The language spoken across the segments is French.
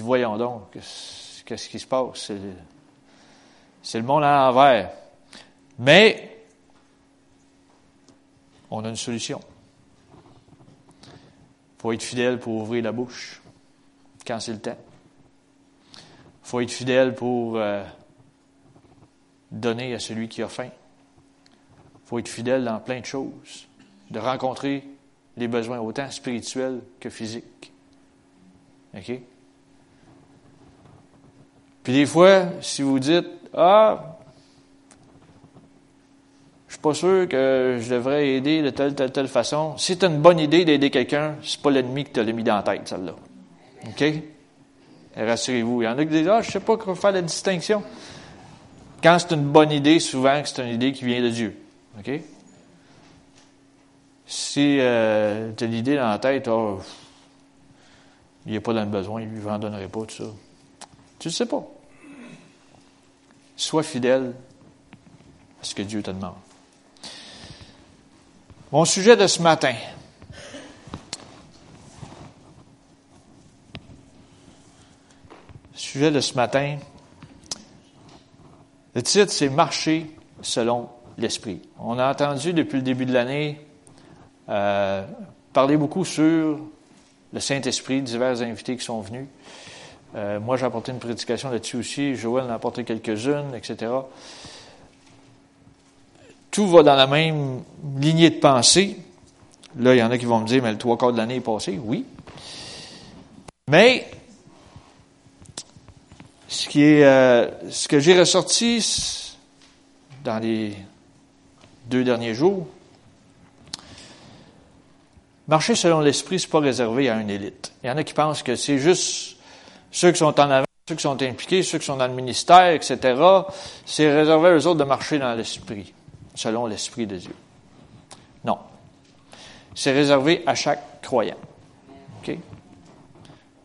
voyons donc, qu'est-ce qui se passe? C'est le monde à l'envers. Mais, on a une solution. Il faut être fidèle pour ouvrir la bouche quand c'est le temps. Il faut être fidèle pour euh, donner à celui qui a faim. Il faut être fidèle dans plein de choses, de rencontrer les besoins autant spirituels que physiques. OK? Puis des fois, si vous dites Ah, je suis pas sûr que je devrais aider de telle, telle, telle façon. Si tu as une bonne idée d'aider quelqu'un, c'est pas l'ennemi qui te l'a mis dans la tête, celle-là. OK? rassurez-vous. Il y en a qui disent Ah, je sais pas comment faire la distinction. Quand c'est une bonne idée, souvent c'est une idée qui vient de Dieu. OK? Si euh, tu as l'idée dans la tête, oh, il a pas dans besoin, il ne en donnerait pas, tout ça. Tu ne sais pas. Sois fidèle à ce que Dieu te demande. Mon sujet de ce matin. Sujet de ce matin. Le titre, c'est Marcher selon l'Esprit. On a entendu depuis le début de l'année euh, parler beaucoup sur le Saint-Esprit, divers invités qui sont venus. Euh, moi, j'ai apporté une prédication là-dessus aussi. Joël en a apporté quelques-unes, etc. Tout va dans la même lignée de pensée. Là, il y en a qui vont me dire, mais le trois quarts de l'année est passé. Oui. Mais, ce qui est, euh, ce que j'ai ressorti dans les deux derniers jours, Marcher selon l'esprit, c'est pas réservé à une élite. Il y en a qui pensent que c'est juste ceux qui sont en avant, ceux qui sont impliqués, ceux qui sont dans le ministère, etc. C'est réservé aux autres de marcher dans l'esprit, selon l'esprit de Dieu. Non. C'est réservé à chaque croyant. OK?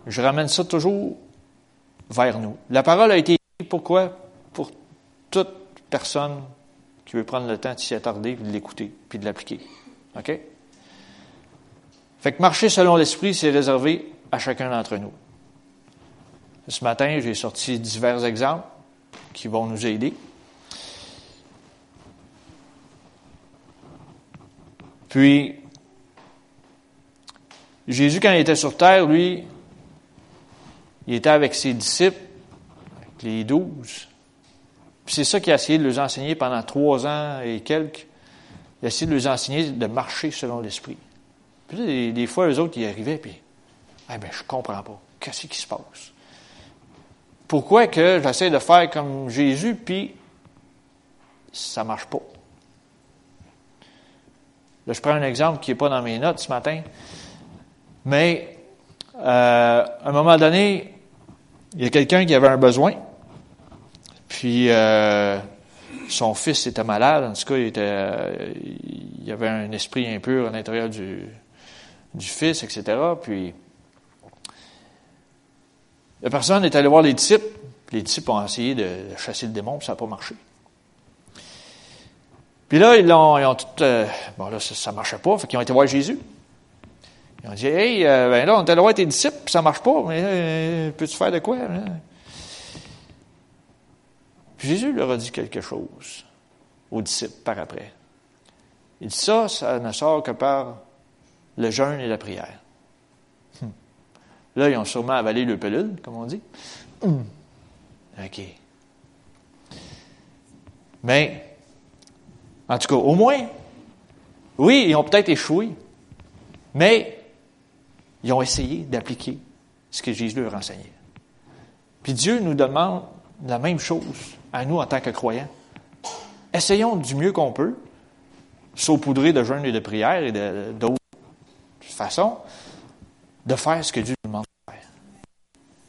Je ramène ça toujours vers nous. La parole a été écrite pourquoi? Pour toute personne qui veut prendre le temps de s'y attarder, de l'écouter, puis de l'appliquer. OK? Fait que marcher selon l'esprit, c'est réservé à chacun d'entre nous. Ce matin, j'ai sorti divers exemples qui vont nous aider. Puis, Jésus, quand il était sur terre, lui, il était avec ses disciples, avec les douze. Puis c'est ça qu'il a essayé de leur enseigner pendant trois ans et quelques. Il a essayé de leur enseigner de marcher selon l'esprit. Puis des, fois, eux autres, ils arrivaient, puis, eh bien, je comprends pas. Qu'est-ce qui se passe? Pourquoi que j'essaie de faire comme Jésus, puis ça marche pas? Là, je prends un exemple qui n'est pas dans mes notes ce matin, mais euh, à un moment donné, il y a quelqu'un qui avait un besoin, puis euh, son fils était malade, en tout cas, il, était, il avait un esprit impur à l'intérieur du, du Fils, etc. Puis, la personne est allée voir les disciples. Les disciples ont essayé de chasser le démon, puis ça n'a pas marché. Puis là, ils ont, ils ont tout. Euh, bon, là, ça ne marchait pas, fait qu'ils ont été voir Jésus. Ils ont dit Hey, euh, ben là, on est allé voir tes disciples, puis ça ne marche pas, mais euh, peux-tu faire de quoi Puis Jésus leur a dit quelque chose aux disciples par après. Il dit Ça, ça ne sort que par le jeûne et la prière. Là, ils ont sûrement avalé le pelule, comme on dit. Hmm. OK. Mais, en tout cas, au moins, oui, ils ont peut-être échoué, mais ils ont essayé d'appliquer ce que Jésus leur enseignait. Puis Dieu nous demande la même chose à nous en tant que croyants. Essayons du mieux qu'on peut, saupoudrer de jeûne et de prière et d'autres façon de faire ce que Dieu nous demande de faire.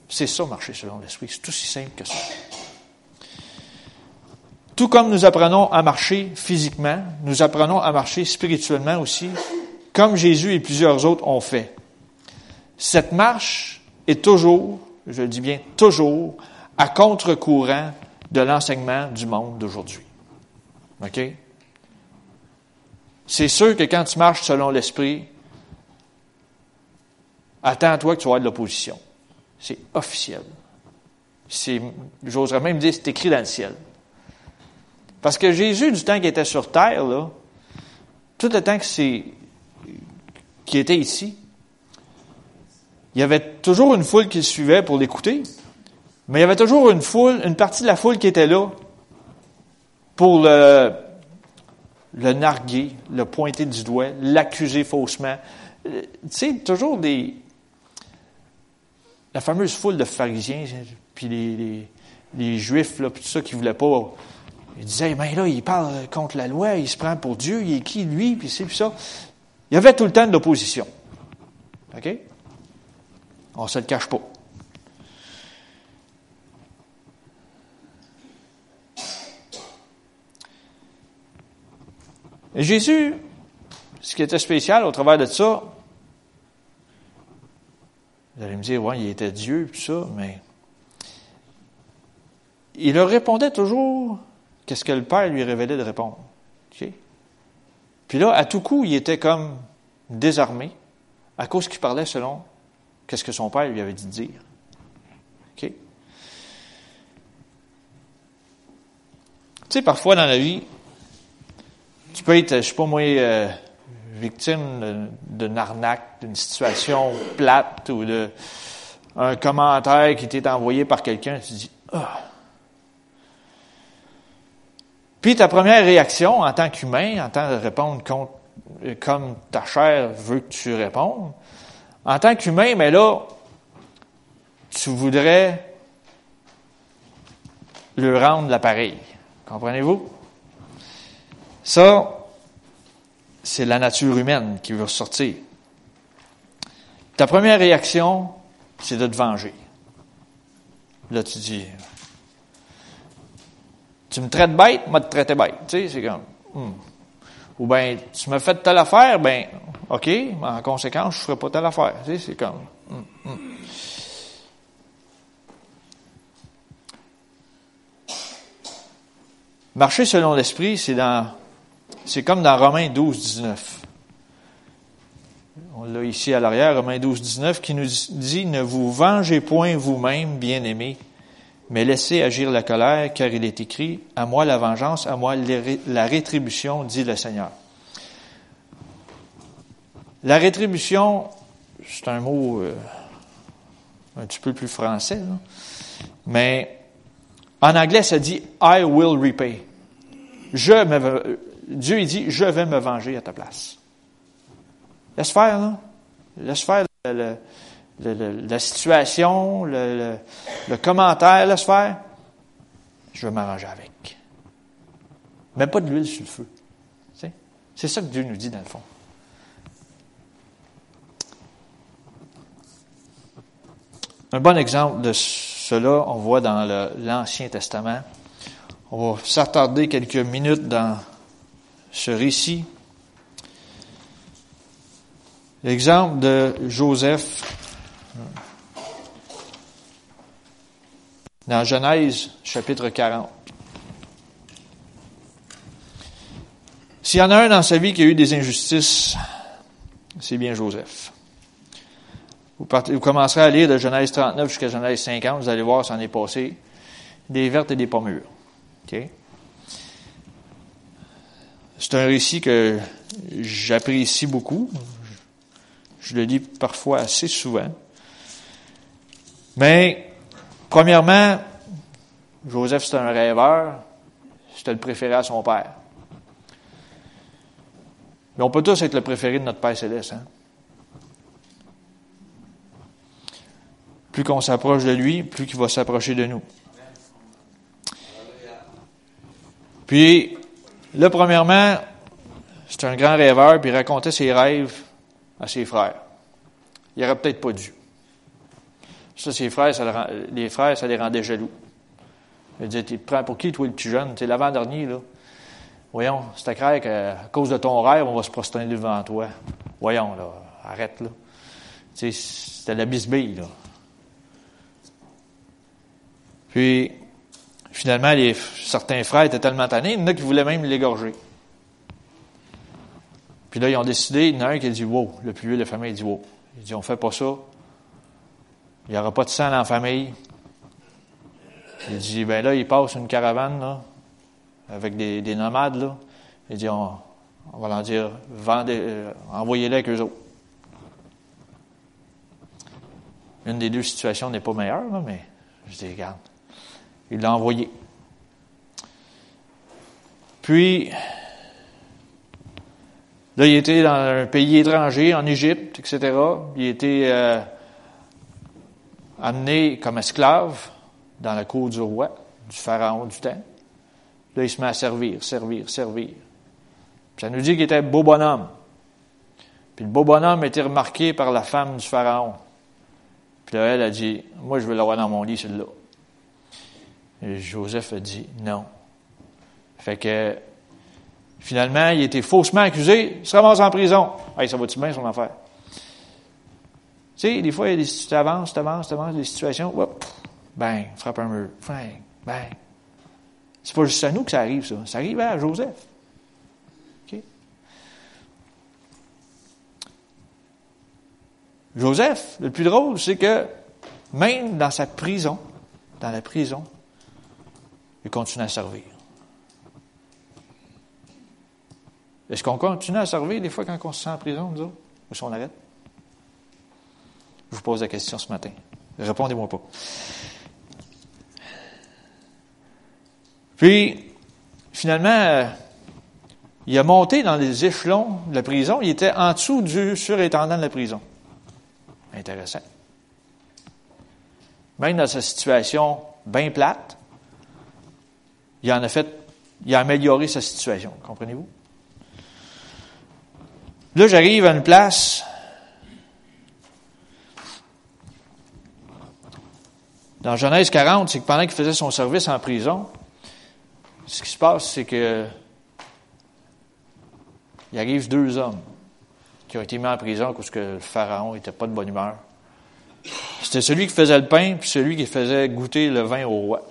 C'est ça, marcher selon l'Esprit. C'est tout aussi simple que ça. Tout comme nous apprenons à marcher physiquement, nous apprenons à marcher spirituellement aussi, comme Jésus et plusieurs autres ont fait. Cette marche est toujours, je le dis bien toujours, à contre-courant de l'enseignement du monde d'aujourd'hui. OK? C'est sûr que quand tu marches selon l'Esprit, attends-toi que tu vas avoir de l'opposition. C'est officiel. J'oserais même dire, c'est écrit dans le ciel. Parce que Jésus, du temps qu'il était sur terre, là, tout le temps qu'il était ici, il y avait toujours une foule qui le suivait pour l'écouter, mais il y avait toujours une foule, une partie de la foule qui était là pour le, le narguer, le pointer du doigt, l'accuser faussement. Euh, tu sais, toujours des. La fameuse foule de pharisiens, puis les, juifs, là, puis tout ça, qui ne voulaient pas. Ils disaient, mais là, il parle contre la loi, il se prend pour Dieu, il est qui, lui, puis c'est, puis ça. Il y avait tout le temps de l'opposition. OK? On ne se le cache pas. Et Jésus, ce qui était spécial au travers de ça, vous allez me dire, ouais, il était Dieu, tout ça, mais il leur répondait toujours qu'est-ce que le Père lui révélait de répondre. Puis là, à tout coup, il était comme désarmé à cause qu'il parlait selon qu'est-ce que son Père lui avait dit de dire. Tu sais, parfois dans la vie, tu peux être, je sais pas moi, euh, victime d'une arnaque, d'une situation plate ou d'un commentaire qui t'est envoyé par quelqu'un, tu dis ah. Puis ta première réaction en tant qu'humain, en tant que répondre comme ta chair veut que tu répondes, en tant qu'humain, mais là, tu voudrais lui rendre l'appareil. Comprenez-vous? Ça, c'est la nature humaine qui veut ressortir. Ta première réaction, c'est de te venger. Là, tu dis, tu me traites bête, moi te traiter bête. Tu sais, c'est comme, hmm. ou bien, tu me fais telle affaire, ben, ok, mais en conséquence, je ne ferai pas telle affaire. Tu sais, c'est comme, hmm, hmm. Marcher selon l'esprit, c'est dans c'est comme dans Romains 12, 19. On l'a ici à l'arrière, Romains 12, 19, qui nous dit, ne vous vengez point vous-même, bien-aimés, mais laissez agir la colère, car il est écrit, à moi la vengeance, à moi la rétribution, dit le Seigneur. La rétribution, c'est un mot euh, un petit peu plus français, mais en anglais, ça dit I will repay. Je me, Dieu il dit, je vais me venger à ta place. Laisse faire, là. Laisse faire la situation, le, commentaire, laisse faire. Je vais m'arranger avec. Mais pas de l'huile sur le feu. C'est ça que Dieu nous dit dans le fond. Un bon exemple de cela, on voit dans l'Ancien Testament. On va s'attarder quelques minutes dans ce récit. L'exemple de Joseph dans Genèse chapitre 40. S'il y en a un dans sa vie qui a eu des injustices, c'est bien Joseph. Vous, commencerez à lire de Genèse 39 jusqu'à Genèse 50, vous allez voir, ça en est passé des vertes et des pommures. Okay? C'est un récit que j'apprécie beaucoup. Je le lis parfois assez souvent. Mais, premièrement, Joseph, c'est un rêveur. C'était le préféré à son père. Mais on peut tous être le préféré de notre Père céleste. Hein? Plus qu'on s'approche de lui, plus qu'il va s'approcher de nous. Puis, Là, premièrement, c'est un grand rêveur, puis il racontait ses rêves à ses frères. Il n'aurait peut-être pas dû. Ça, ses frères, les frères, ça les rendait jaloux. Il disait, tu prends pour qui, toi, le petit jeune? C'est l'avant-dernier, là. Voyons, c'est clair qu'à cause de ton rêve, on va se prosterner devant toi. Voyons, là, arrête, là. Tu sais, c'était la bisbille, là. Puis, Finalement, certains frères étaient tellement tannés, il y en a voulaient même l'égorger. Puis là, ils ont décidé, il y en a un qui a dit Wow, le plus vieux de la famille a dit Wow. Il dit On fait pas ça. Il n'y aura pas de sang dans la famille. Il dit, ben là, il passe une caravane, là, avec des, des nomades, là. Il dit, on, va leur dire, vendez, euh, avec eux autres. Une des deux situations n'est pas meilleure, là, mais je dis, regarde. Il l'a envoyé. Puis, là, il était dans un pays étranger, en Égypte, etc. Il était euh, amené comme esclave dans la cour du roi, du pharaon du temps. Là, il se met à servir, servir, servir. Puis ça nous dit qu'il était beau bonhomme. Puis le beau bonhomme était remarqué par la femme du pharaon. Puis là, elle a dit, moi, je veux l'avoir dans mon lit, celui-là. Joseph a dit, non. Fait que, finalement, il a été faussement accusé, il se ramasse en prison. Hey, ça va-tu bien, son affaire? Tu sais, des fois, il y a des, tu avances, tu avances, tu avances, des situations, hop, bang, frappe un mur, bang, bang. C'est pas juste à nous que ça arrive, ça. Ça arrive à Joseph. Joseph, le plus drôle, c'est que même dans sa prison, dans la prison, il continue à servir. Est-ce qu'on continue à servir des fois quand on se sent en prison, nous? Ou si on arrête? Je vous pose la question ce matin. Répondez-moi pas. Puis, finalement, euh, il a monté dans les échelons de la prison. Il était en dessous du surintendant de la prison. Intéressant. Même dans sa situation bien plate, il en a fait, il a amélioré sa situation. Comprenez-vous? Là, j'arrive à une place dans Genèse 40, c'est que pendant qu'il faisait son service en prison, ce qui se passe, c'est que il arrive deux hommes qui ont été mis en prison parce que le pharaon n'était pas de bonne humeur. C'était celui qui faisait le pain, puis celui qui faisait goûter le vin au roi.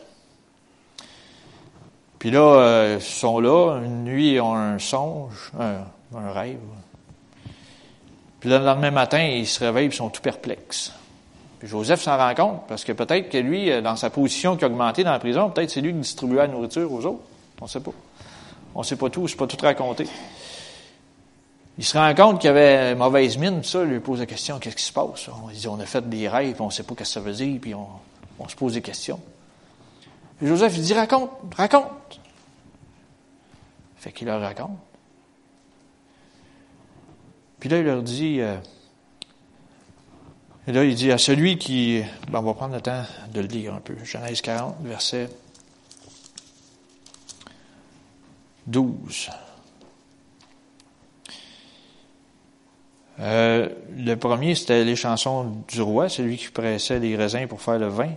Puis là, euh, ils sont là, une nuit, ils ont un songe, un, rêve. Puis le lendemain matin, ils se réveillent, ils sont tout perplexes. Puis Joseph s'en rend compte, parce que peut-être que lui, euh, dans sa position qui a augmenté dans la prison, peut-être c'est lui qui distribuait la nourriture aux autres. On ne sait pas. On ne sait pas tout, je ne pas tout raconté. Il se rend compte qu'il avait mauvaise mine, ça, il lui pose la question, qu'est-ce qui se passe? On a fait des rêves, on ne sait pas ce que ça veut dire, puis on se pose des questions. Joseph, il dit, raconte, raconte. Fait qu'il leur raconte. Puis là, il leur dit, euh, là, il dit à celui qui, ben, on va prendre le temps de le lire un peu. Genèse 40, verset 12. Euh, le premier, c'était les chansons du roi, celui qui pressait les raisins pour faire le vin.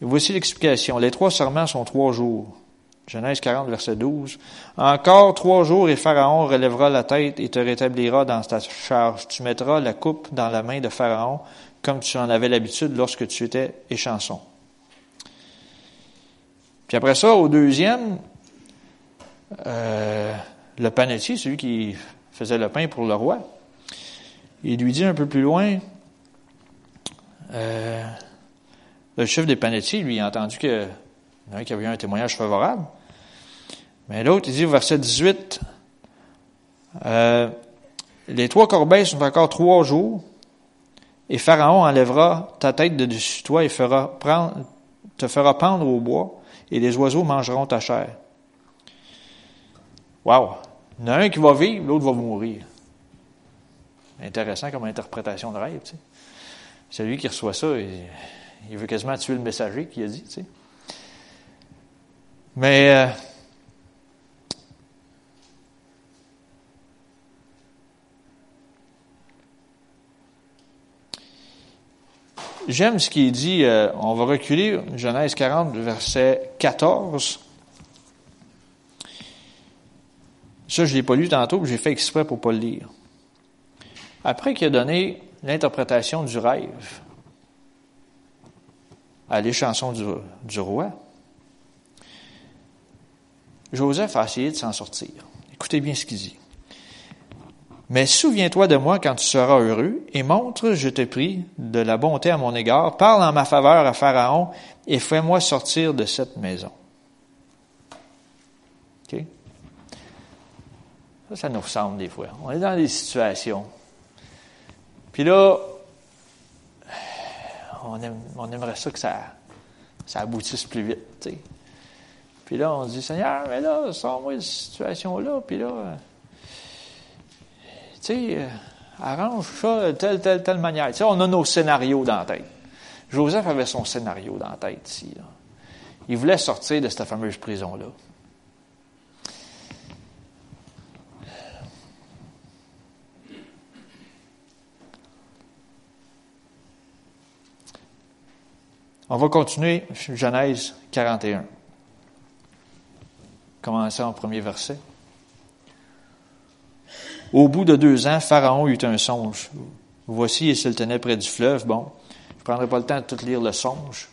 Voici l'explication. Les trois serments sont trois jours. Genèse 40, verset 12. Encore trois jours et Pharaon relèvera la tête et te rétablira dans ta charge. Tu mettras la coupe dans la main de Pharaon comme tu en avais l'habitude lorsque tu étais échanson. Puis après ça, au deuxième, euh, le panetier, celui qui faisait le pain pour le roi, il lui dit un peu plus loin, euh, le chef des panetiers, lui, a entendu que il y avait eu un témoignage favorable. Mais l'autre, il dit au verset 18, euh, les trois corbeilles sont encore trois jours, et Pharaon enlèvera ta tête de dessus toi et fera prendre, te fera pendre au bois, et les oiseaux mangeront ta chair. Wow! Il y en a un qui va vivre, l'autre va mourir. Intéressant comme interprétation de rêve, tu sais. Celui qui reçoit ça, il, veut quasiment tuer le messager qui a dit, tu sais. Mais euh, j'aime ce qui est dit, euh, on va reculer, Genèse 40, verset 14. Ça, je ne l'ai pas lu tantôt, j'ai fait exprès pour ne pas le lire. Après qu'il a donné l'interprétation du rêve à l'échanson du, roi, Joseph a essayé de s'en sortir. Écoutez bien ce qu'il dit. Mais souviens-toi de moi quand tu seras heureux, et montre, je te prie, de la bonté à mon égard, parle en ma faveur à Pharaon, et fais-moi sortir de cette maison. Ça, ça nous ressemble des fois. On est dans des situations. Puis là, on, aimerait ça que ça, aboutisse plus vite. Puis là, on se dit, Seigneur, mais là, sors-moi de cette situation-là. Puis là, tu sais, euh, arrange ça de telle, telle, telle manière. Tu on a nos scénarios dans la tête. Joseph avait son scénario dans la tête ici. Il voulait sortir de cette fameuse prison-là. On va continuer Genèse 41. Commencer en premier verset. Au bout de deux ans, Pharaon eut un songe. Voici, il se tenait près du fleuve. Bon, je ne prendrai pas le temps de tout lire le songe.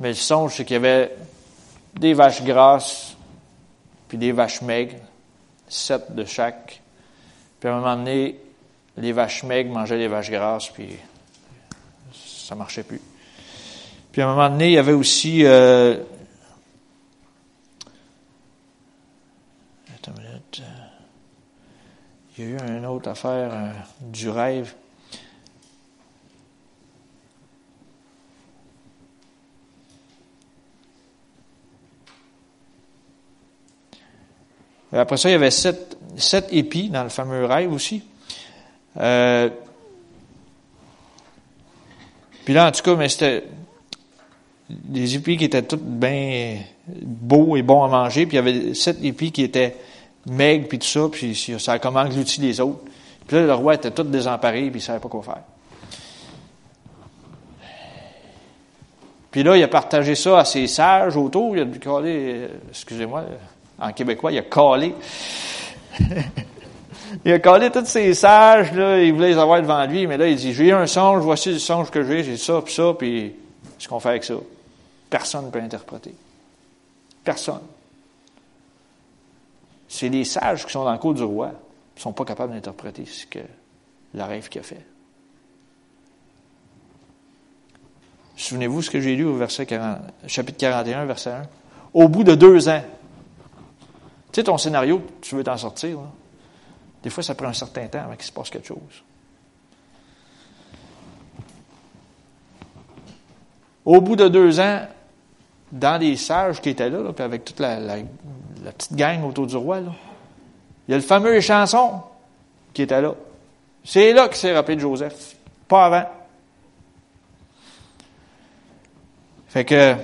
Mais le songe, c'est qu'il y avait des vaches grasses, puis des vaches maigres, sept de chaque. Puis à un moment donné, les vaches maigres mangeaient les vaches grasses, puis ça marchait plus. Puis à un moment donné, il y avait aussi... Euh, attends une minute. Il y a eu une autre affaire euh, du rêve. Après ça, il y avait sept, sept épis dans le fameux rêve aussi. Euh, puis là, en tout cas, mais c'était des épis qui étaient tous bien beaux et bons à manger, puis il y avait sept épis qui étaient maigres, puis tout ça, puis ça a comme englouti les autres. Puis là, le roi était tout désemparé, puis il ne savait pas quoi faire. Puis là, il a partagé ça à ses sages autour. Il a dû caler, excusez-moi, en québécois, il a calé. il a calé tous ses sages, là, il voulait les avoir devant lui, mais là, il dit, j'ai un songe, voici le songe que j'ai, j'ai ça, puis ça, puis ce qu'on fait avec ça. Personne ne peut interpréter. Personne. C'est les sages qui sont dans le cours du roi qui ne sont pas capables d'interpréter ce que le rêve qu'il a fait. Souvenez-vous ce que j'ai lu au verset 40, chapitre 41, verset 1. Au bout de deux ans, tu sais, ton scénario, tu veux t'en sortir. Des fois, ça prend un certain temps avant qu'il se passe quelque chose. Au bout de deux ans, dans les sages qui étaient là, puis avec toute la, petite gang autour du roi, il y a le fameux chanson qui était là. C'est là qu'il s'est rappelé de Joseph, pas avant. Fait que,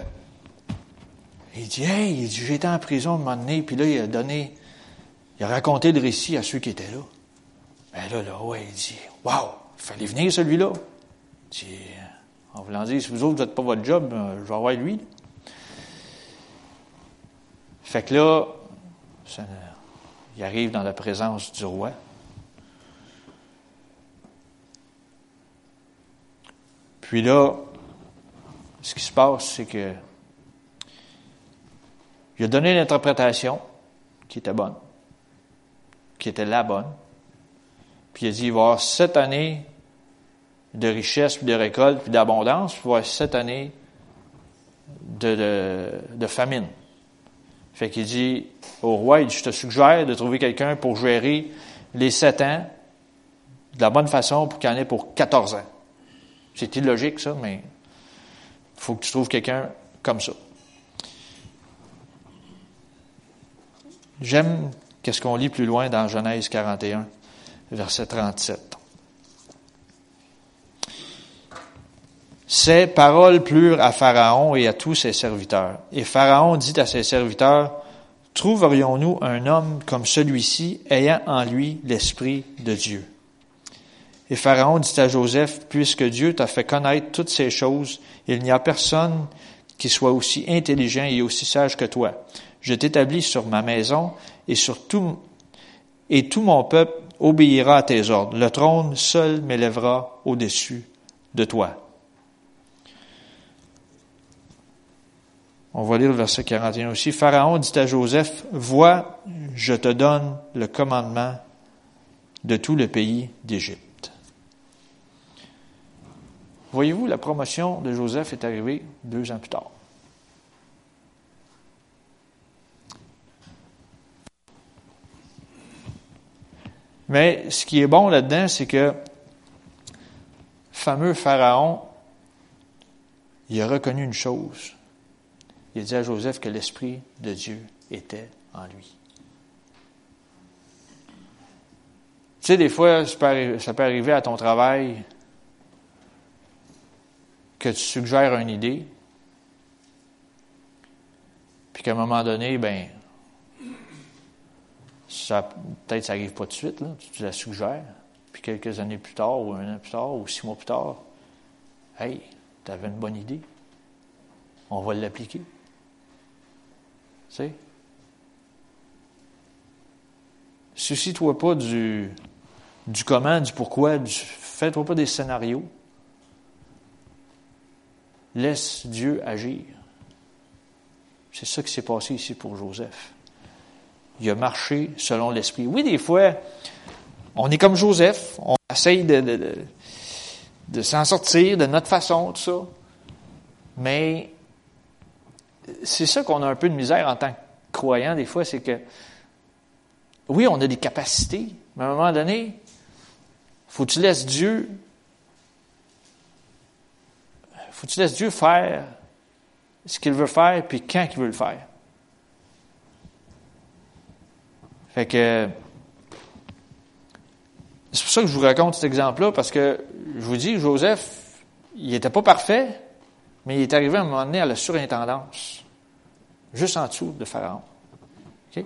il dit, hey, il dit, j'étais en prison un moment donné, puis là, il a donné, il a raconté le récit à ceux qui étaient là. Ben là, là, ouais, il dit, waouh, il fallait venir celui-là. Il dit, en voulant dire, si vous autres, vous n'êtes pas votre job, euh, je vais avoir lui. Fait que là, il arrive dans la présence du roi. Puis là, ce qui se passe, c'est que il a donné l'interprétation qui était bonne, qui était la bonne. Puis il a dit, il va y avoir sept années de richesse, puis de récolte, puis d'abondance, puis il va y avoir sept années de famine. Fait qu'il dit au roi, il dit, je te suggère de trouver quelqu'un pour gérer les sept ans de la bonne façon pour qu'il y en ait pour 14 ans. C'est illogique, ça, mais il faut que tu trouves quelqu'un comme ça. J'aime qu'est-ce qu'on lit plus loin dans Genèse 41, verset 37. Ces paroles plurent à Pharaon et à tous ses serviteurs. Et Pharaon dit à ses serviteurs, Trouverions-nous un homme comme celui-ci ayant en lui l'Esprit de Dieu? Et Pharaon dit à Joseph, Puisque Dieu t'a fait connaître toutes ces choses, il n'y a personne qui soit aussi intelligent et aussi sage que toi. Je t'établis sur ma maison et sur tout, et tout mon peuple obéira à tes ordres. Le trône seul m'élèvera au-dessus de toi. On va lire le verset 41 aussi. Pharaon dit à Joseph, Vois, je te donne le commandement de tout le pays d'Égypte. Voyez-vous, la promotion de Joseph est arrivée deux ans plus tard. Mais ce qui est bon là-dedans, c'est que fameux Pharaon, il a reconnu une chose. Il dit à Joseph que l'Esprit de Dieu était en lui. Tu sais, des fois, ça peut, arriver, à ton travail que tu suggères une idée, puis qu'à un moment donné, ben, ça, peut-être ça n'arrive pas tout de suite, là, tu, la suggères, puis quelques années plus tard, ou un an plus tard, ou six mois plus tard, hey, tu avais une bonne idée, on va l'appliquer. Sais? Soucie-toi pas du, du comment, du pourquoi, du, fais-toi pas des scénarios. Laisse Dieu agir. C'est ça qui s'est passé ici pour Joseph. Il a marché selon l'Esprit. Oui, des fois, on est comme Joseph, on essaye de, de, de s'en sortir de notre façon, tout ça. Mais c'est ça qu'on a un peu de misère en tant que croyant, des fois, c'est que, oui, on a des capacités, mais à un moment donné, faut que tu laisses Dieu, faut que tu laisses Dieu faire ce qu'il veut faire, puis quand il veut le faire. Fait que, c'est pour ça que je vous raconte cet exemple-là, parce que je vous dis, Joseph, il n'était pas parfait, mais il est arrivé à un moment donné à la surintendance, juste en dessous de Pharaon. OK?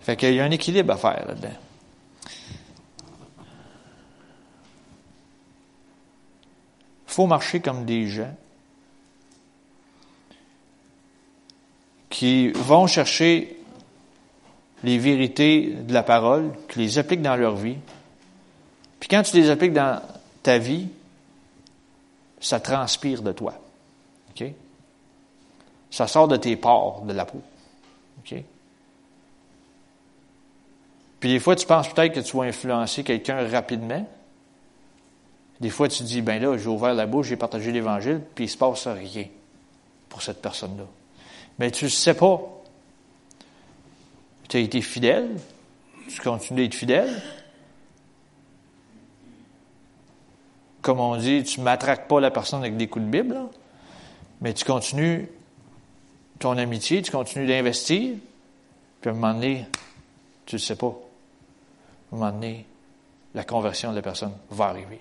Fait qu'il y a un équilibre à faire là-dedans. faut marcher comme des gens qui vont chercher les vérités de la parole, qui les appliquent dans leur vie. Puis quand tu les appliques dans ta vie, ça transpire de toi. OK? Ça sort de tes pores, de la peau. OK? Puis des fois, tu penses peut-être que tu vas influencer quelqu'un rapidement, des fois, tu dis, ben là, j'ai ouvert la bouche, j'ai partagé l'Évangile, puis il se passe rien pour cette personne-là. Mais tu ne sais pas. Tu as été fidèle, tu continues d'être fidèle. Comme on dit, tu ne m'attraques pas la personne avec des coups de Bible, mais tu continues ton amitié, tu continues d'investir, puis à un moment donné, tu ne sais pas. À un moment donné, la conversion de la personne va arriver.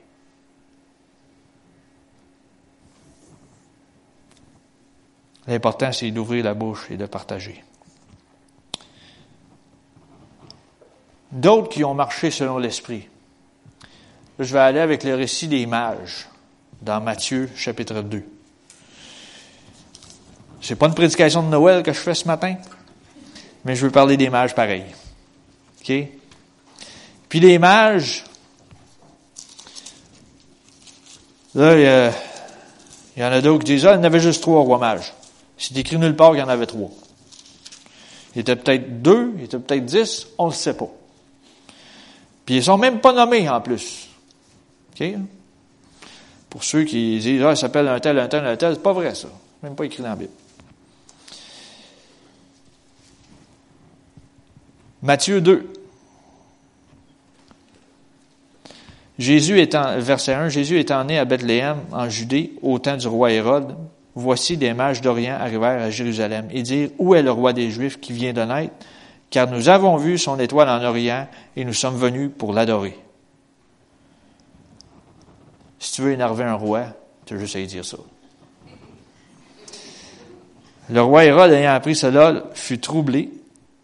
L'important, c'est d'ouvrir la bouche et de partager. D'autres qui ont marché selon l'Esprit. Je vais aller avec le récit des mages dans Matthieu chapitre 2. C'est pas une prédication de Noël que je fais ce matin, mais je veux parler des mages pareil. OK? Puis les mages, là, il y, en a d'autres qui disent, ah, il y en avait juste trois rois mages. C'est écrit nulle part qu'il y en avait trois. Il était peut-être deux, il était peut-être dix, on ne le sait pas. Puis ils sont même pas nommés en plus. OK? Pour ceux qui disent, ah, il s'appelle un tel, un tel, un tel, c'est pas vrai ça. Même pas écrit dans la Bible. Matthieu 2. Jésus étant, verset 1, Jésus étant né à Bethléem, en Judée, au temps du roi Hérode, Voici des mages d'Orient arrivèrent à Jérusalem et dirent, Où est le roi des Juifs qui vient de naître? Car nous avons vu son étoile en Orient et nous sommes venus pour l'adorer. Si tu veux énerver un roi, tu as juste à dire ça. Le roi Hérode, ayant appris cela, fut troublé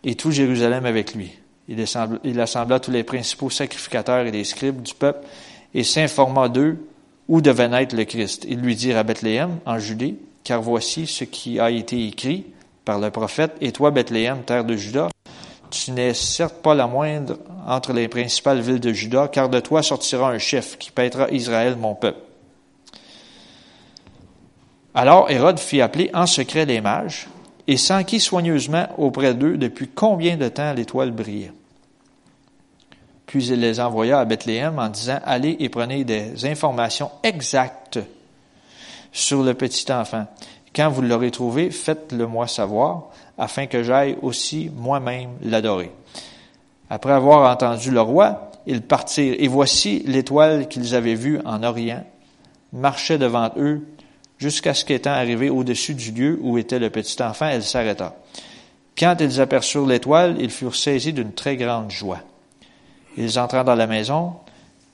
et tout Jérusalem avec lui. Il, assembla tous les principaux sacrificateurs et les scribes du peuple et s'informa d'eux où devait naître le Christ. Ils lui dirent à Bethléem, en Judée, car voici ce qui a été écrit par le prophète, et toi, Bethléem, terre de Juda, tu n'es certes pas la moindre entre les principales villes de Juda, car de toi sortira un chef qui paîtra Israël, mon peuple. Alors Hérode fit appeler en secret les mages, et s'enquit soigneusement auprès d'eux depuis combien de temps l'étoile brillait. Puis il les envoya à Bethléem en disant, allez et prenez des informations exactes sur le petit enfant. Quand vous l'aurez trouvé, faites-le moi savoir, afin que j'aille aussi moi-même l'adorer. Après avoir entendu le roi, ils partirent, et voici l'étoile qu'ils avaient vue en Orient marchait devant eux jusqu'à ce qu'étant arrivé au-dessus du lieu où était le petit enfant, elle s'arrêta. Quand ils aperçurent l'étoile, ils furent saisis d'une très grande joie. Ils entrèrent dans la maison,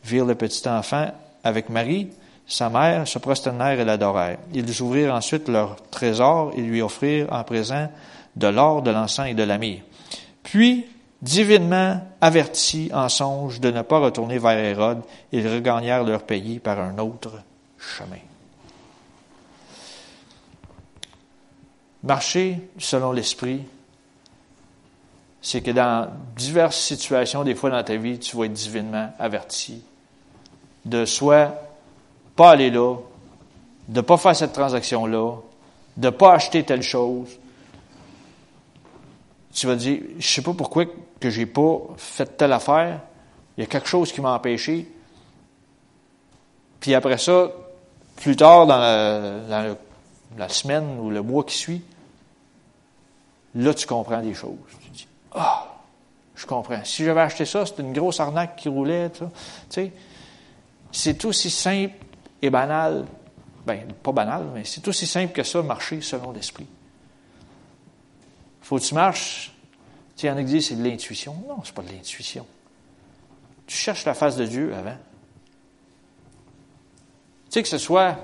virent le petit enfant avec Marie, sa mère, se prosternèrent et l'adorèrent. Ils ouvrirent ensuite leur trésor et lui offrirent en présent de l'or, de l'encens et de la. Puis, divinement avertis en songe de ne pas retourner vers Hérode, ils regagnèrent leur pays par un autre chemin. Marcher selon l'esprit, c'est que dans diverses situations, des fois dans ta vie, tu vas être divinement averti de soit pas aller là, de pas faire cette transaction-là, de pas acheter telle chose. Tu vas dire, je sais pas pourquoi que j'ai pas fait telle affaire. Il y a quelque chose qui m'a empêché. Puis après ça, plus tard dans la, la semaine ou le mois qui suit, là, tu comprends des choses. Tu dis, ah, je comprends. Si j'avais acheté ça, c'était une grosse arnaque qui roulait. Tu sais, c'est aussi simple et banal. Ben, pas banal, mais c'est aussi simple que ça, marcher selon l'esprit. Faut que tu marches. Tu sais, il y en a qui disent c'est de l'intuition. Non, c'est pas de l'intuition. Tu cherches la face de Dieu avant. Tu sais, que ce soit.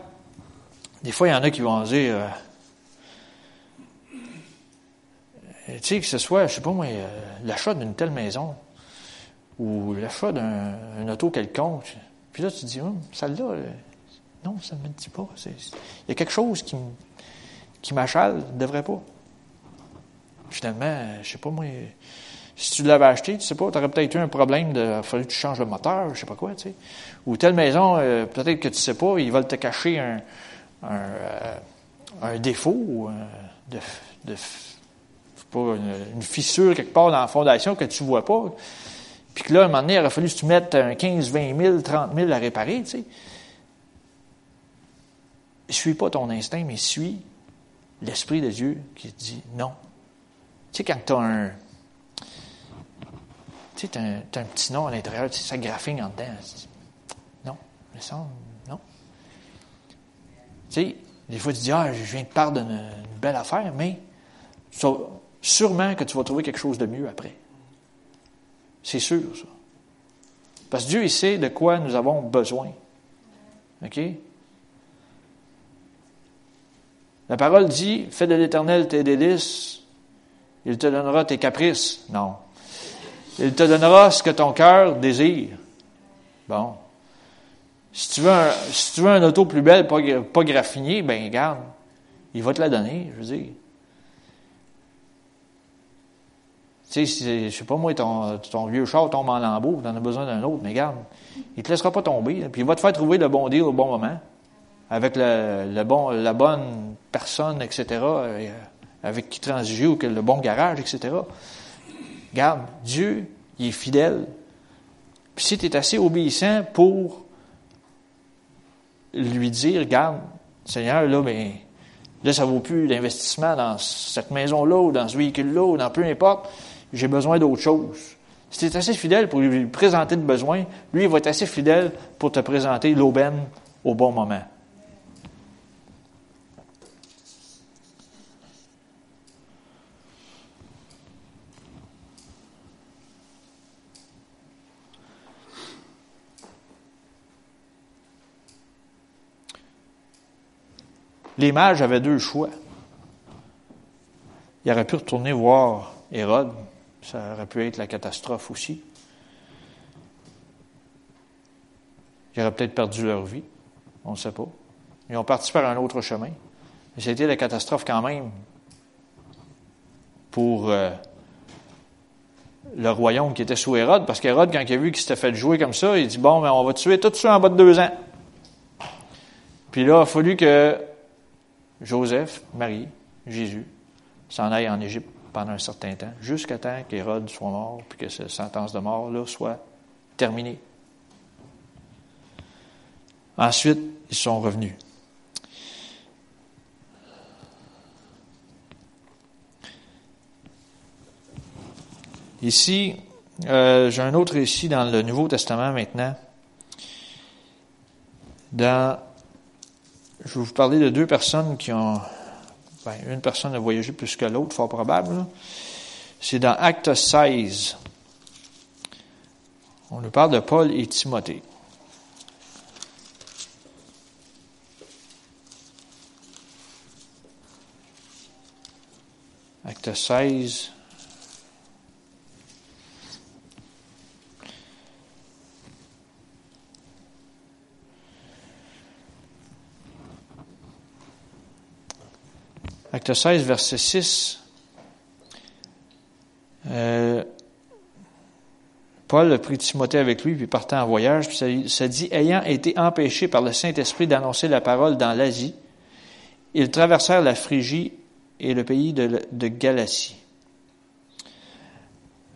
Des fois, il y en a qui vont dire. Euh, tu sais, que ce soit, je sais pas moi, euh, l'achat d'une telle maison ou l'achat d'un auto quelconque. Puis là, tu te dis, hum, celle-là, euh, non, ça ne me dit pas. Il y a quelque chose qui, qui m'achale, ne devrait pas. Finalement, je sais pas moi, si tu l'avais acheté, tu sais pas, tu aurais peut-être eu un problème de, il fallu que tu changes le moteur, je sais pas quoi, tu sais. Ou telle maison, euh, peut-être que tu sais pas, ils veulent te cacher un, un, un défaut, de, de pas, une, fissure quelque part dans la fondation que tu vois pas. Puis que là, à un moment donné, il aurait fallu que tu mettes un 15, 20 000, 30 000 à réparer, tu sais. Suis pas ton instinct, mais suis l'Esprit de Dieu qui te dit non. Tu sais, quand tu as un. Tu sais, un, un, petit nom à l'intérieur, tu sais, ça graphine en dedans. Non, me semble, non. Tu sais, des fois, tu dis, ah, je viens de parler d'une belle affaire, mais sûrement que tu vas trouver quelque chose de mieux après. C'est sûr, ça. Parce que Dieu, il sait de quoi nous avons besoin. OK? La parole dit, fais de l'éternel tes délices, il te donnera tes caprices. Non. Il te donnera ce que ton cœur désire. Bon. Si tu veux un, si auto plus belle, pas, pas graffiné, ben regarde, il va te la donner, je veux dire. Tu sais, je sais pas moi, ton, ton vieux char tombe en lambeau, tu en as besoin d'un autre, mais regarde, il te laissera pas tomber, puis il va te faire trouver le bon deal au bon moment, avec le, le bon, la bonne personne, etc., euh, avec qui transiger, ou le bon garage, etc. Regarde, Dieu, il est fidèle. Puis si tu es assez obéissant pour lui dire, regarde, Seigneur, là, ben, là, ça vaut plus l'investissement dans cette maison-là, ou dans ce véhicule-là, ou dans peu importe j'ai besoin d'autre chose. Si tu es assez fidèle pour lui présenter le besoin, lui, il va être assez fidèle pour te présenter l'aubaine au bon moment. Les mages avaient deux choix. Ils auraient pu retourner voir Hérode, ça aurait pu être la catastrophe aussi. Ils auraient peut-être perdu leur vie. On ne sait pas. Ils ont parti par un autre chemin. Mais c'était la catastrophe quand même pour euh, le royaume qui était sous Hérode, parce qu'Hérode, quand il a vu qu'il s'était fait jouer comme ça, il dit Bon, mais on va tuer tout ça en bas de deux ans. Puis là, il a fallu que Joseph, Marie, Jésus s'en aillent en Égypte pendant un certain temps, jusqu'à temps qu'Hérode soit mort, puis que cette sentence de mort-là soit Terminé. Ensuite, ils sont revenus. Ici, euh, j'ai un autre récit dans le Nouveau Testament maintenant. Dans, je vais vous parler de deux personnes qui ont, ben, une personne a voyagé plus que l'autre, fort probable. C'est dans Acte 16. On nous parle de Paul et Timothée. Acte 16. Acte 16, verset 6. Euh, Paul a pris Timothée avec lui, puis partait en voyage, puis ça, dit, ayant été empêché par le Saint-Esprit d'annoncer la parole dans l'Asie, ils traversèrent la Phrygie et le pays de, de Galatie.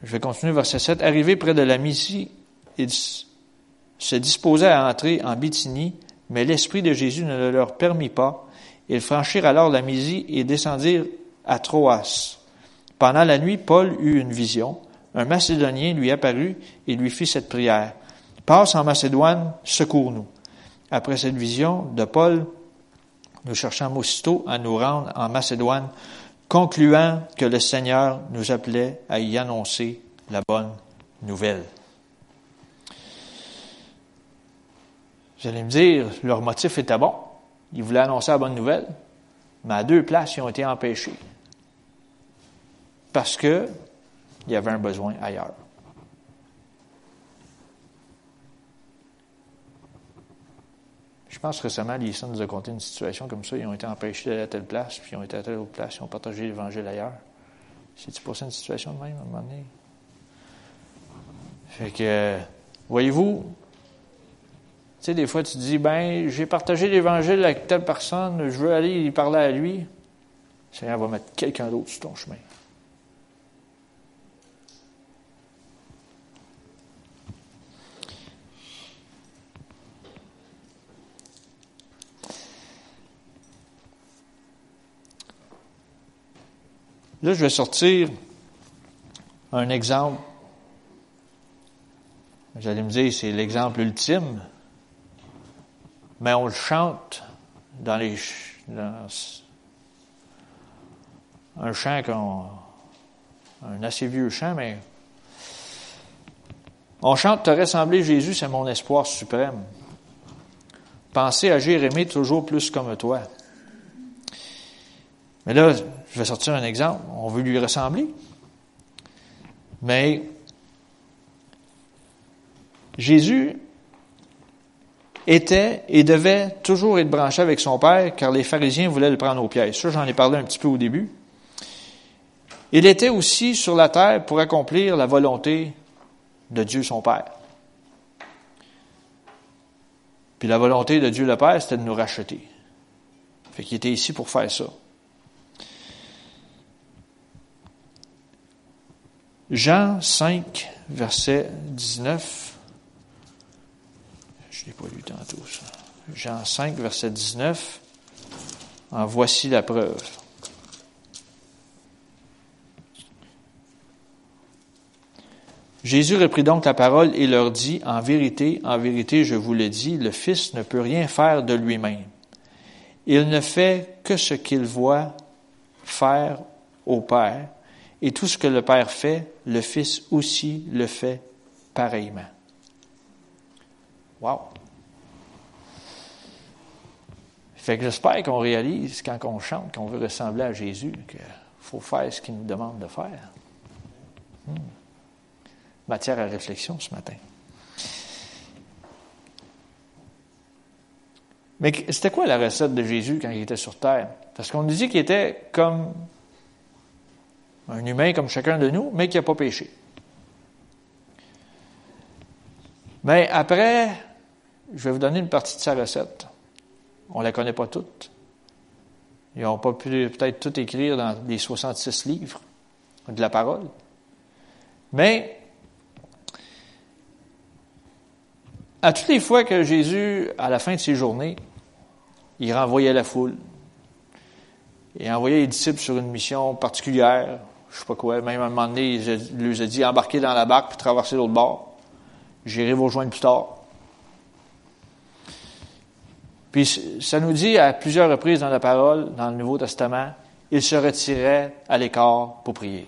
Je vais continuer verset 7. Arrivé près de la Mysie, ils se disposaient à entrer en Bithynie, mais l'Esprit de Jésus ne le leur permit pas, ils franchirent alors la Mysie et descendirent à Troas. Pendant la nuit, Paul eut une vision. Un Macédonien lui apparut et lui fit cette prière. Passe en Macédoine, secours-nous. Après cette vision de Paul, nous cherchons aussitôt à nous rendre en Macédoine, concluant que le Seigneur nous appelait à y annoncer la bonne nouvelle. Vous allez me dire, leur motif était bon. Ils voulaient annoncer la bonne nouvelle, mais à deux places, ils ont été empêchés. Parce que il y avait un besoin ailleurs. Je pense récemment, l'ISA nous a conté une situation comme ça. Ils ont été empêchés d'aller à telle place, puis ils ont été à telle autre place, ils ont partagé l'Évangile ailleurs. C'est-tu pas ça une situation de même à un moment donné? Fait que, voyez-vous, tu sais, des fois, tu te dis, ben, j'ai partagé l'Évangile avec telle personne, je veux aller y parler à lui. Le Seigneur va mettre quelqu'un d'autre sur ton chemin. Là, je vais sortir un exemple. Vous allez me dire, c'est l'exemple ultime mais on le chante dans un chant qu'on un assez vieux chant, mais on chante Te ressembler Jésus, c'est mon espoir suprême. Penser, agir, aimer toujours plus comme toi. Mais là, je vais sortir un exemple. On veut lui ressembler. Mais Jésus était et devait toujours être branché avec son Père, car les pharisiens voulaient le prendre au piège. Ça, j'en ai parlé un petit peu au début. Il était aussi sur la terre pour accomplir la volonté de Dieu son Père. Puis la volonté de Dieu le Père, c'était de nous racheter. Fait qu'il était ici pour faire ça. Jean 5, verset 19. Pas lu tantôt ça. Jean 5, verset 19. En voici la preuve. Jésus reprit donc la parole et leur dit, En vérité, en vérité, je vous le dis, le Fils ne peut rien faire de lui-même. Il ne fait que ce qu'il voit faire au Père, et tout ce que le Père fait, le Fils aussi le fait pareillement. Wow! Fait que j'espère qu'on réalise quand on chante qu'on veut ressembler à Jésus qu'il faut faire ce qu'il nous demande de faire. Hmm. Matière à réflexion ce matin. Mais c'était quoi la recette de Jésus quand il était sur terre? Parce qu'on nous dit qu'il était comme un humain comme chacun de nous, mais qui n'a pas péché. Mais après, je vais vous donner une partie de sa recette. On ne la connaît pas toute. Ils n'ont pas pu peut-être tout écrire dans les 66 livres de la parole. Mais à toutes les fois que Jésus, à la fin de ses journées, il renvoyait la foule, il envoyait les disciples sur une mission particulière, je sais pas quoi, même à un moment donné, il leur a dit embarquez dans la barque puis traverser l'autre bord. J'irai vous rejoindre plus tard. Puis ça nous dit à plusieurs reprises dans la parole, dans le Nouveau Testament, il se retirait à l'écart pour prier.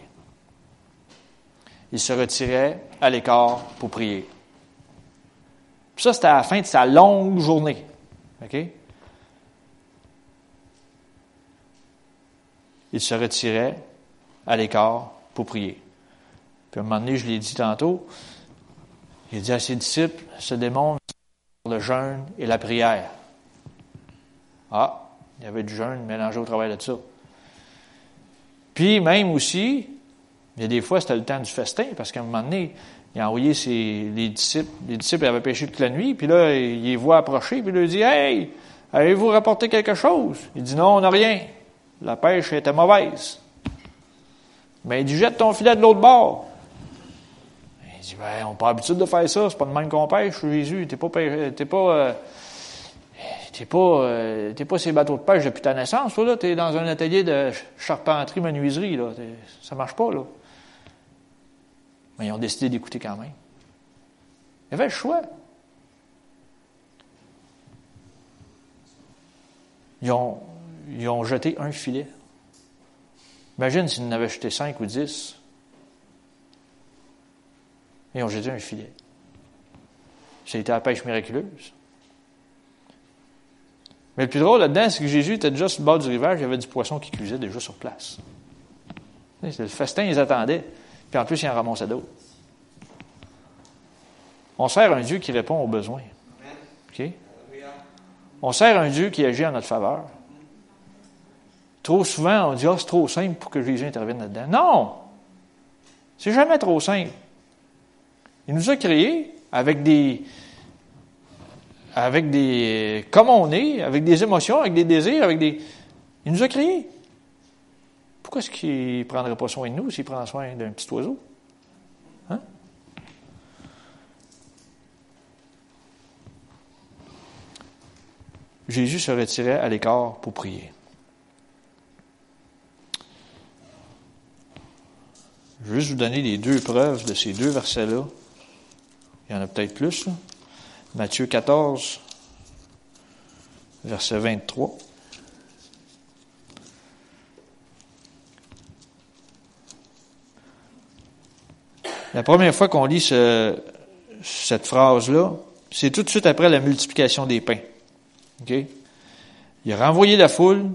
Il se retirait à l'écart pour prier. Puis ça, c'était à la fin de sa longue journée. OK? Il se retirait à l'écart pour prier. Puis à un moment donné, je l'ai dit tantôt, il dit à ses disciples, se démontre le jeûne et la prière. Ah, il y avait du jeûne mélangé au travail de ça. Puis même aussi, il y a des fois, c'était le temps du festin, parce qu'à un moment donné, il a envoyé ses, les disciples. Les disciples avaient pêché toute la nuit, puis là, il les voit approcher, puis il leur dit Hey, avez-vous rapporté quelque chose Il dit Non, on n'a rien. La pêche était mauvaise. Mais il dit Jette ton filet de l'autre bord. Il dit ben, On n'a pas l'habitude de faire ça, c'est pas de même qu'on pêche, Jésus. T'es pas, t'es pas, euh, t'es pas, euh, t'es pas ces bateaux de pêche depuis ta naissance, toi, là. T'es dans un atelier de charpenterie, menuiserie, là. Ça marche pas, là. Mais ils ont décidé d'écouter quand même. Il y avait le choix. Ils ont, ils ont jeté un filet. Imagine s'ils en avaient jeté cinq ou dix. Ils ont jeté un filet. C'était la pêche miraculeuse. Mais le plus drôle là-dedans, c'est que Jésus était déjà sur le bord du rivage, il y avait du poisson qui cuisait déjà sur place. Le festin, ils attendaient. Puis en plus, il en ramassait d'autres. On sert un Dieu qui répond aux besoins. OK? On sert un Dieu qui agit en notre faveur. Trop souvent, on dit, ah, c'est trop simple pour que Jésus intervienne là-dedans. Non! C'est jamais trop simple. Il nous a créés avec des, avec des, comme on est, avec des émotions, avec des désirs, avec des, il nous a créés. Pourquoi est-ce qu'il ne prendrait pas soin de nous s'il prend soin d'un petit oiseau? Hein? Jésus se retirait à l'écart pour prier. Je vais juste vous donner les deux preuves de ces deux versets-là. Il y en a peut-être plus. Matthieu 14, verset 23. La première fois qu'on lit cette phrase-là, c'est tout de suite après la multiplication des pains. Il a renvoyé la foule.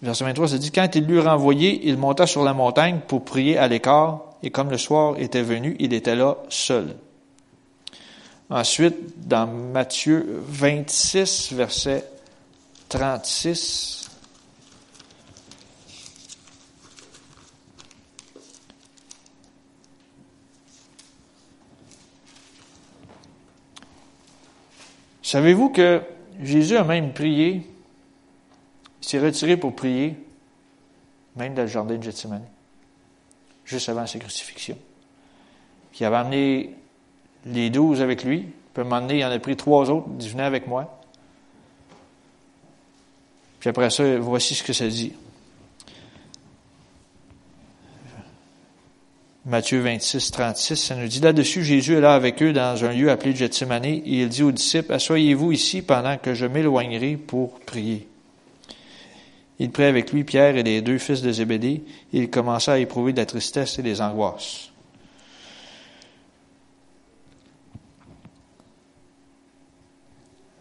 Verset 23, ça dit, quand il l'eut renvoyé, il monta sur la montagne pour prier à l'écart, et comme le soir était venu, il était là seul. Ensuite, dans Matthieu 26, verset 36, Savez-vous que Jésus a même prié, il s'est retiré pour prier, même dans le jardin de Gethsemane, juste avant sa crucifixion. Qui avait amené les douze avec lui, puis à un il en a pris trois autres, il dit Venez avec moi. Puis après ça, voici ce que ça dit. Matthieu 26, 36, ça nous dit là-dessus, Jésus est là avec eux dans un lieu appelé Gethsemane et il dit aux disciples, Assoyez-vous ici pendant que je m'éloignerai pour prier. Il prit avec lui Pierre et les deux fils de Zébédée et il commença à éprouver de la tristesse et des angoisses.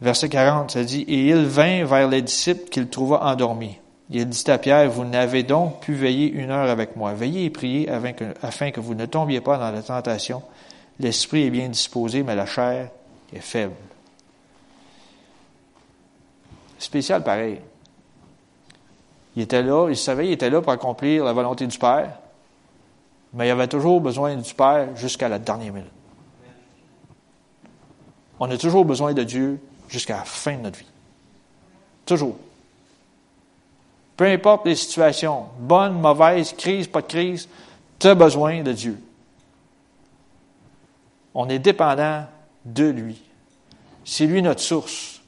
Verset 40, ça dit, Et il vint vers les disciples qu'il trouva endormis. Il dit à Pierre, vous n'avez donc pu veiller une heure avec moi. Veillez et priez afin que, vous ne tombiez pas dans la tentation. L'esprit est bien disposé, mais la chair est faible. Spécial pareil. Il était là, il savait, il était là pour accomplir la volonté du Père, mais il avait toujours besoin du Père jusqu'à la dernière minute. On a toujours besoin de Dieu jusqu'à la fin de notre vie. Toujours. Peu importe les situations, bonnes, mauvaises, crise, pas de crise, tu as besoin de Dieu. On est dépendant de lui. C'est lui notre source.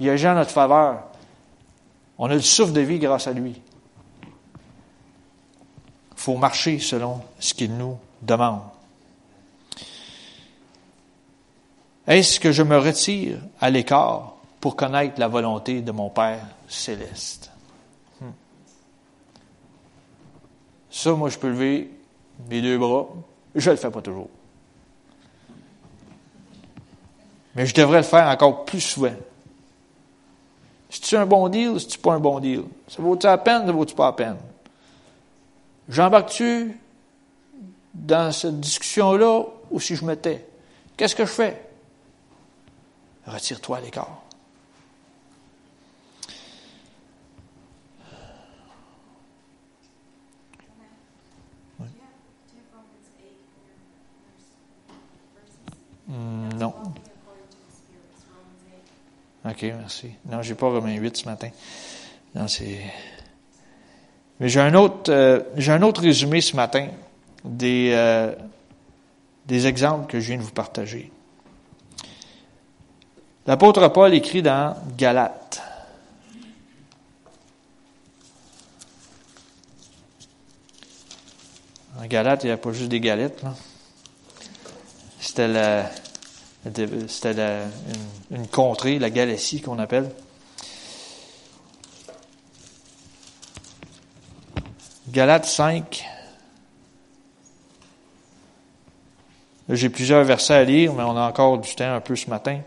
Il agit en notre faveur. On a le souffle de vie grâce à lui. Il faut marcher selon ce qu'il nous demande. Est-ce que je me retire à l'écart pour connaître la volonté de mon Père céleste? Hmm. Ça, moi, je peux lever mes deux bras. Je ne le fais pas toujours. Mais je devrais le faire encore plus souvent. C'est-tu un bon deal, c'est-tu pas un bon deal? Ça vaut-tu la peine, ça vaut-tu pas la peine? J'embarque-tu dans cette discussion-là ou si je me tais? Qu'est-ce que je fais? Retire-toi à l'écart. Hmm, non. OK, merci. Non, j'ai pas Romain 8 ce matin. Non, c'est. Mais j'ai un autre, euh, j'ai un autre résumé ce matin des, euh, des exemples que je viens de vous partager. L'apôtre Paul écrit dans Galates. En Galate, il n'y a pas juste des galettes. C'était la, c'était une, une, contrée, la Galatie qu'on appelle. Galates 5. J'ai plusieurs versets à lire, mais on a encore du temps un peu ce matin.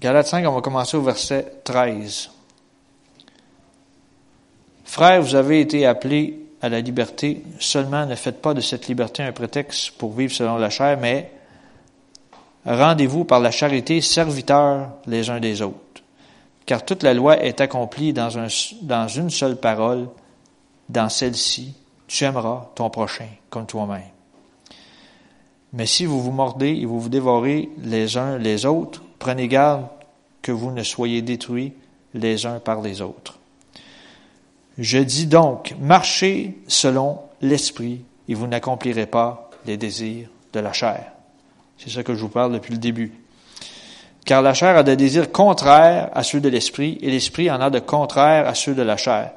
Galates 5, on va commencer au verset 13. Frères, vous avez été appelés à la liberté, seulement ne faites pas de cette liberté un prétexte pour vivre selon la chair, mais rendez-vous par la charité serviteurs les uns des autres. Car toute la loi est accomplie dans, dans une seule parole, dans celle-ci, tu aimeras ton prochain comme toi-même. Mais si vous vous mordez et vous vous dévorez les uns les autres, prenez garde que vous ne soyez détruits les uns par les autres. Je dis donc, marchez selon l'esprit et vous n'accomplirez pas les désirs de la chair. C'est ça que je vous parle depuis le début. Car la chair a des désirs contraires à ceux de l'esprit et l'esprit en a de contraires à ceux de la chair.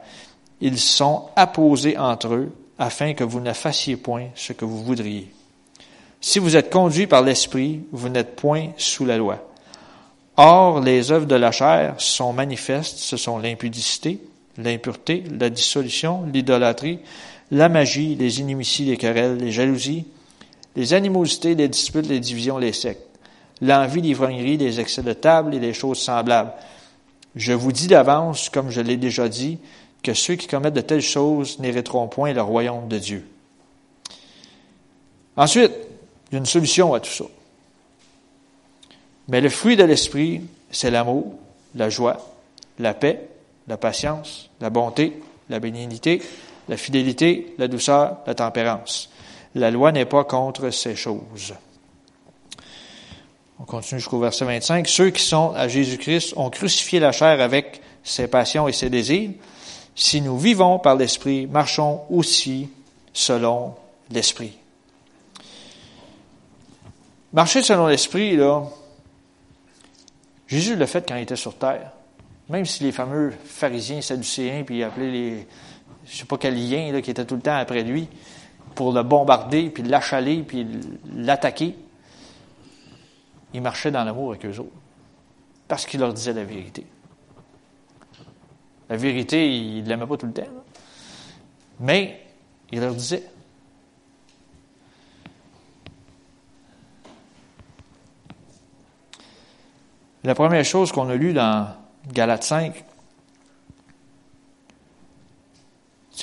Ils sont apposés entre eux afin que vous ne fassiez point ce que vous voudriez. Si vous êtes conduit par l'esprit, vous n'êtes point sous la loi. Or, les œuvres de la chair sont manifestes, ce sont l'impudicité, l'impureté, la dissolution, l'idolâtrie, la magie, les inimitiés, les querelles, les jalousies, les animosités, les disputes, les divisions, les sectes, l'envie, l'ivrognerie, les excès de table et les choses semblables. Je vous dis d'avance, comme je l'ai déjà dit, que ceux qui commettent de telles choses n'hériteront point le royaume de Dieu. Ensuite, une solution à tout ça. Mais le fruit de l'esprit, c'est l'amour, la joie, la paix, la patience, la bonté, la bénignité, la fidélité, la douceur, la tempérance. La loi n'est pas contre ces choses. On continue jusqu'au verset 25. Ceux qui sont à Jésus-Christ ont crucifié la chair avec ses passions et ses désirs. Si nous vivons par l'Esprit, marchons aussi selon l'Esprit. Marcher selon l'Esprit, là, Jésus l'a fait quand il était sur terre. Même si les fameux pharisiens sadducéens, puis il appelait les, je sais pas quel lien, qui était tout le temps après lui, pour le bombarder, puis l'achaler, puis l'attaquer, il marchait dans l'amour avec eux autres. Parce qu'il leur disait la vérité. La vérité, il ne l'aimait pas tout le temps. Mais il leur disait. La première chose qu'on a lue dans Galates 5,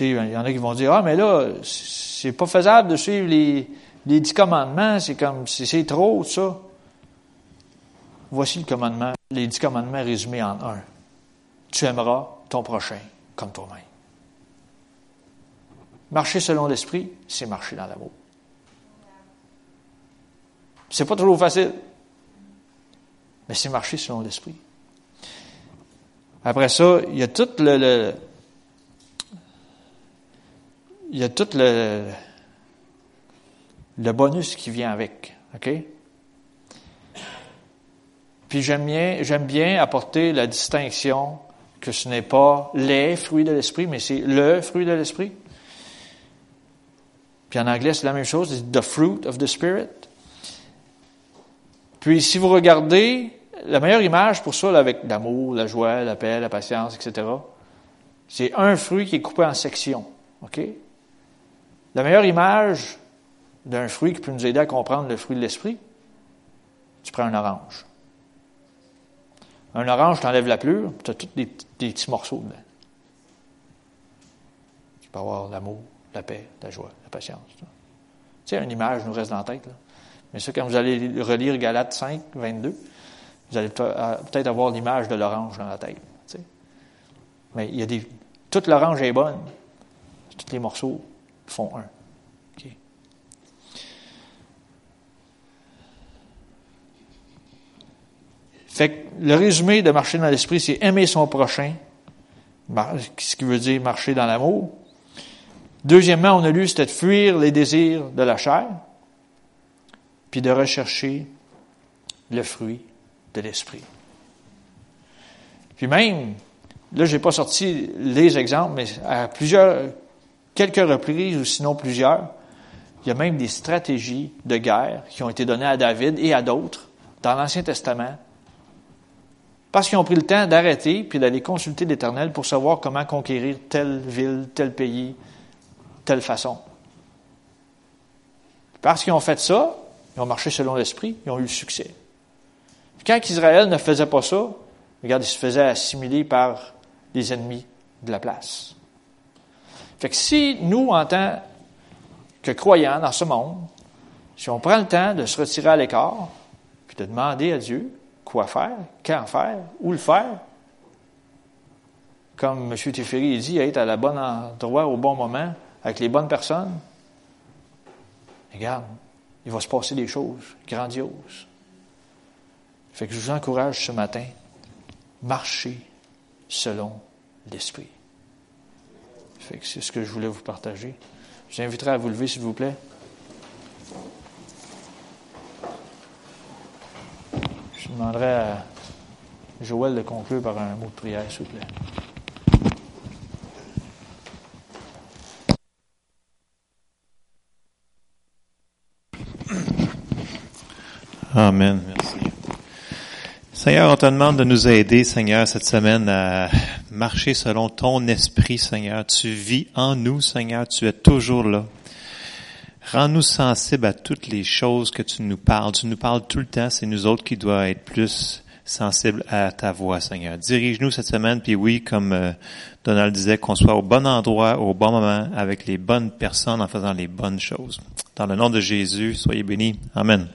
il y en a qui vont dire Ah, mais là, c'est pas faisable de suivre les, les dix commandements, c'est comme c'est trop, ça. Voici le commandement, les dix commandements résumés en un. Tu aimeras ton prochain comme toi-même. Marcher selon l'esprit, c'est marcher dans l'amour. C'est pas toujours facile mais c'est marcher selon l'esprit. Après ça, il y a tout le, il y a tout le, le bonus qui vient avec. OK? Puis j'aime bien, j'aime bien apporter la distinction que ce n'est pas les fruits de l'esprit, mais c'est le fruit de l'esprit. Puis en anglais, c'est la même chose, c'est the fruit of the Spirit. Puis si vous regardez, la meilleure image pour ça, avec l'amour, la joie, la paix, la patience, etc., c'est un fruit qui est coupé en sections. OK? La meilleure image d'un fruit qui peut nous aider à comprendre le fruit de l'esprit, tu prends un orange. Un orange, tu enlèves la plure, tu as tous des, petits morceaux dedans. Tu peux avoir l'amour, la paix, la joie, la patience. Tu sais, une image nous reste dans la tête. Mais ça, quand vous allez relire Galates 5, 22, vous allez peut-être avoir l'image de l'orange dans la tête. Mais il y a des. Toute l'orange est bonne. Tous les morceaux font un. Fait que le résumé de marcher dans l'esprit, c'est aimer son prochain, ce qui veut dire marcher dans l'amour. Deuxièmement, on a lu, c'était de fuir les désirs de la chair, puis de rechercher le fruit de l'esprit. Puis même, là, j'ai pas sorti les exemples, mais à plusieurs, quelques reprises, ou sinon plusieurs, il y a même des stratégies de guerre qui ont été données à David et à d'autres dans l'Ancien Testament parce qu'ils ont pris le temps d'arrêter puis d'aller consulter l'Éternel pour savoir comment conquérir telle ville, tel pays, telle façon. Parce qu'ils ont fait ça, ils ont marché selon l'Esprit, ils ont eu le succès. Quand Israël ne faisait pas ça, regarde, il se faisait assimiler par les ennemis de la place. Fait que si nous, en tant que croyants dans ce monde, si on prend le temps de se retirer à l'écart, puis de demander à Dieu, quoi faire, quand faire, où le faire. Comme M. Teferi dit, être à la bonne endroit au bon moment, avec les bonnes personnes. Regarde, il va se passer des choses grandioses. Fait que je vous encourage ce matin, marchez selon l'Esprit. Fait que c'est ce que je voulais vous partager. Je vous inviterai à vous lever, s'il vous plaît. Je demanderai à Joël de conclure par un mot de prière, s'il vous plaît. Amen. Merci. Seigneur, on te demande de nous aider, Seigneur, cette semaine à marcher selon ton esprit, Seigneur. Tu vis en nous, Seigneur. Tu es toujours là. Rends-nous sensibles à toutes les choses que tu nous parles. Tu nous parles tout le temps. C'est nous autres qui doivent être plus sensibles à ta voix, Seigneur. Dirige-nous cette semaine, puis oui, comme euh, Donald disait, qu'on soit au bon endroit, au bon moment, avec les bonnes personnes, en faisant les bonnes choses. Dans le nom de Jésus, soyez bénis. Amen.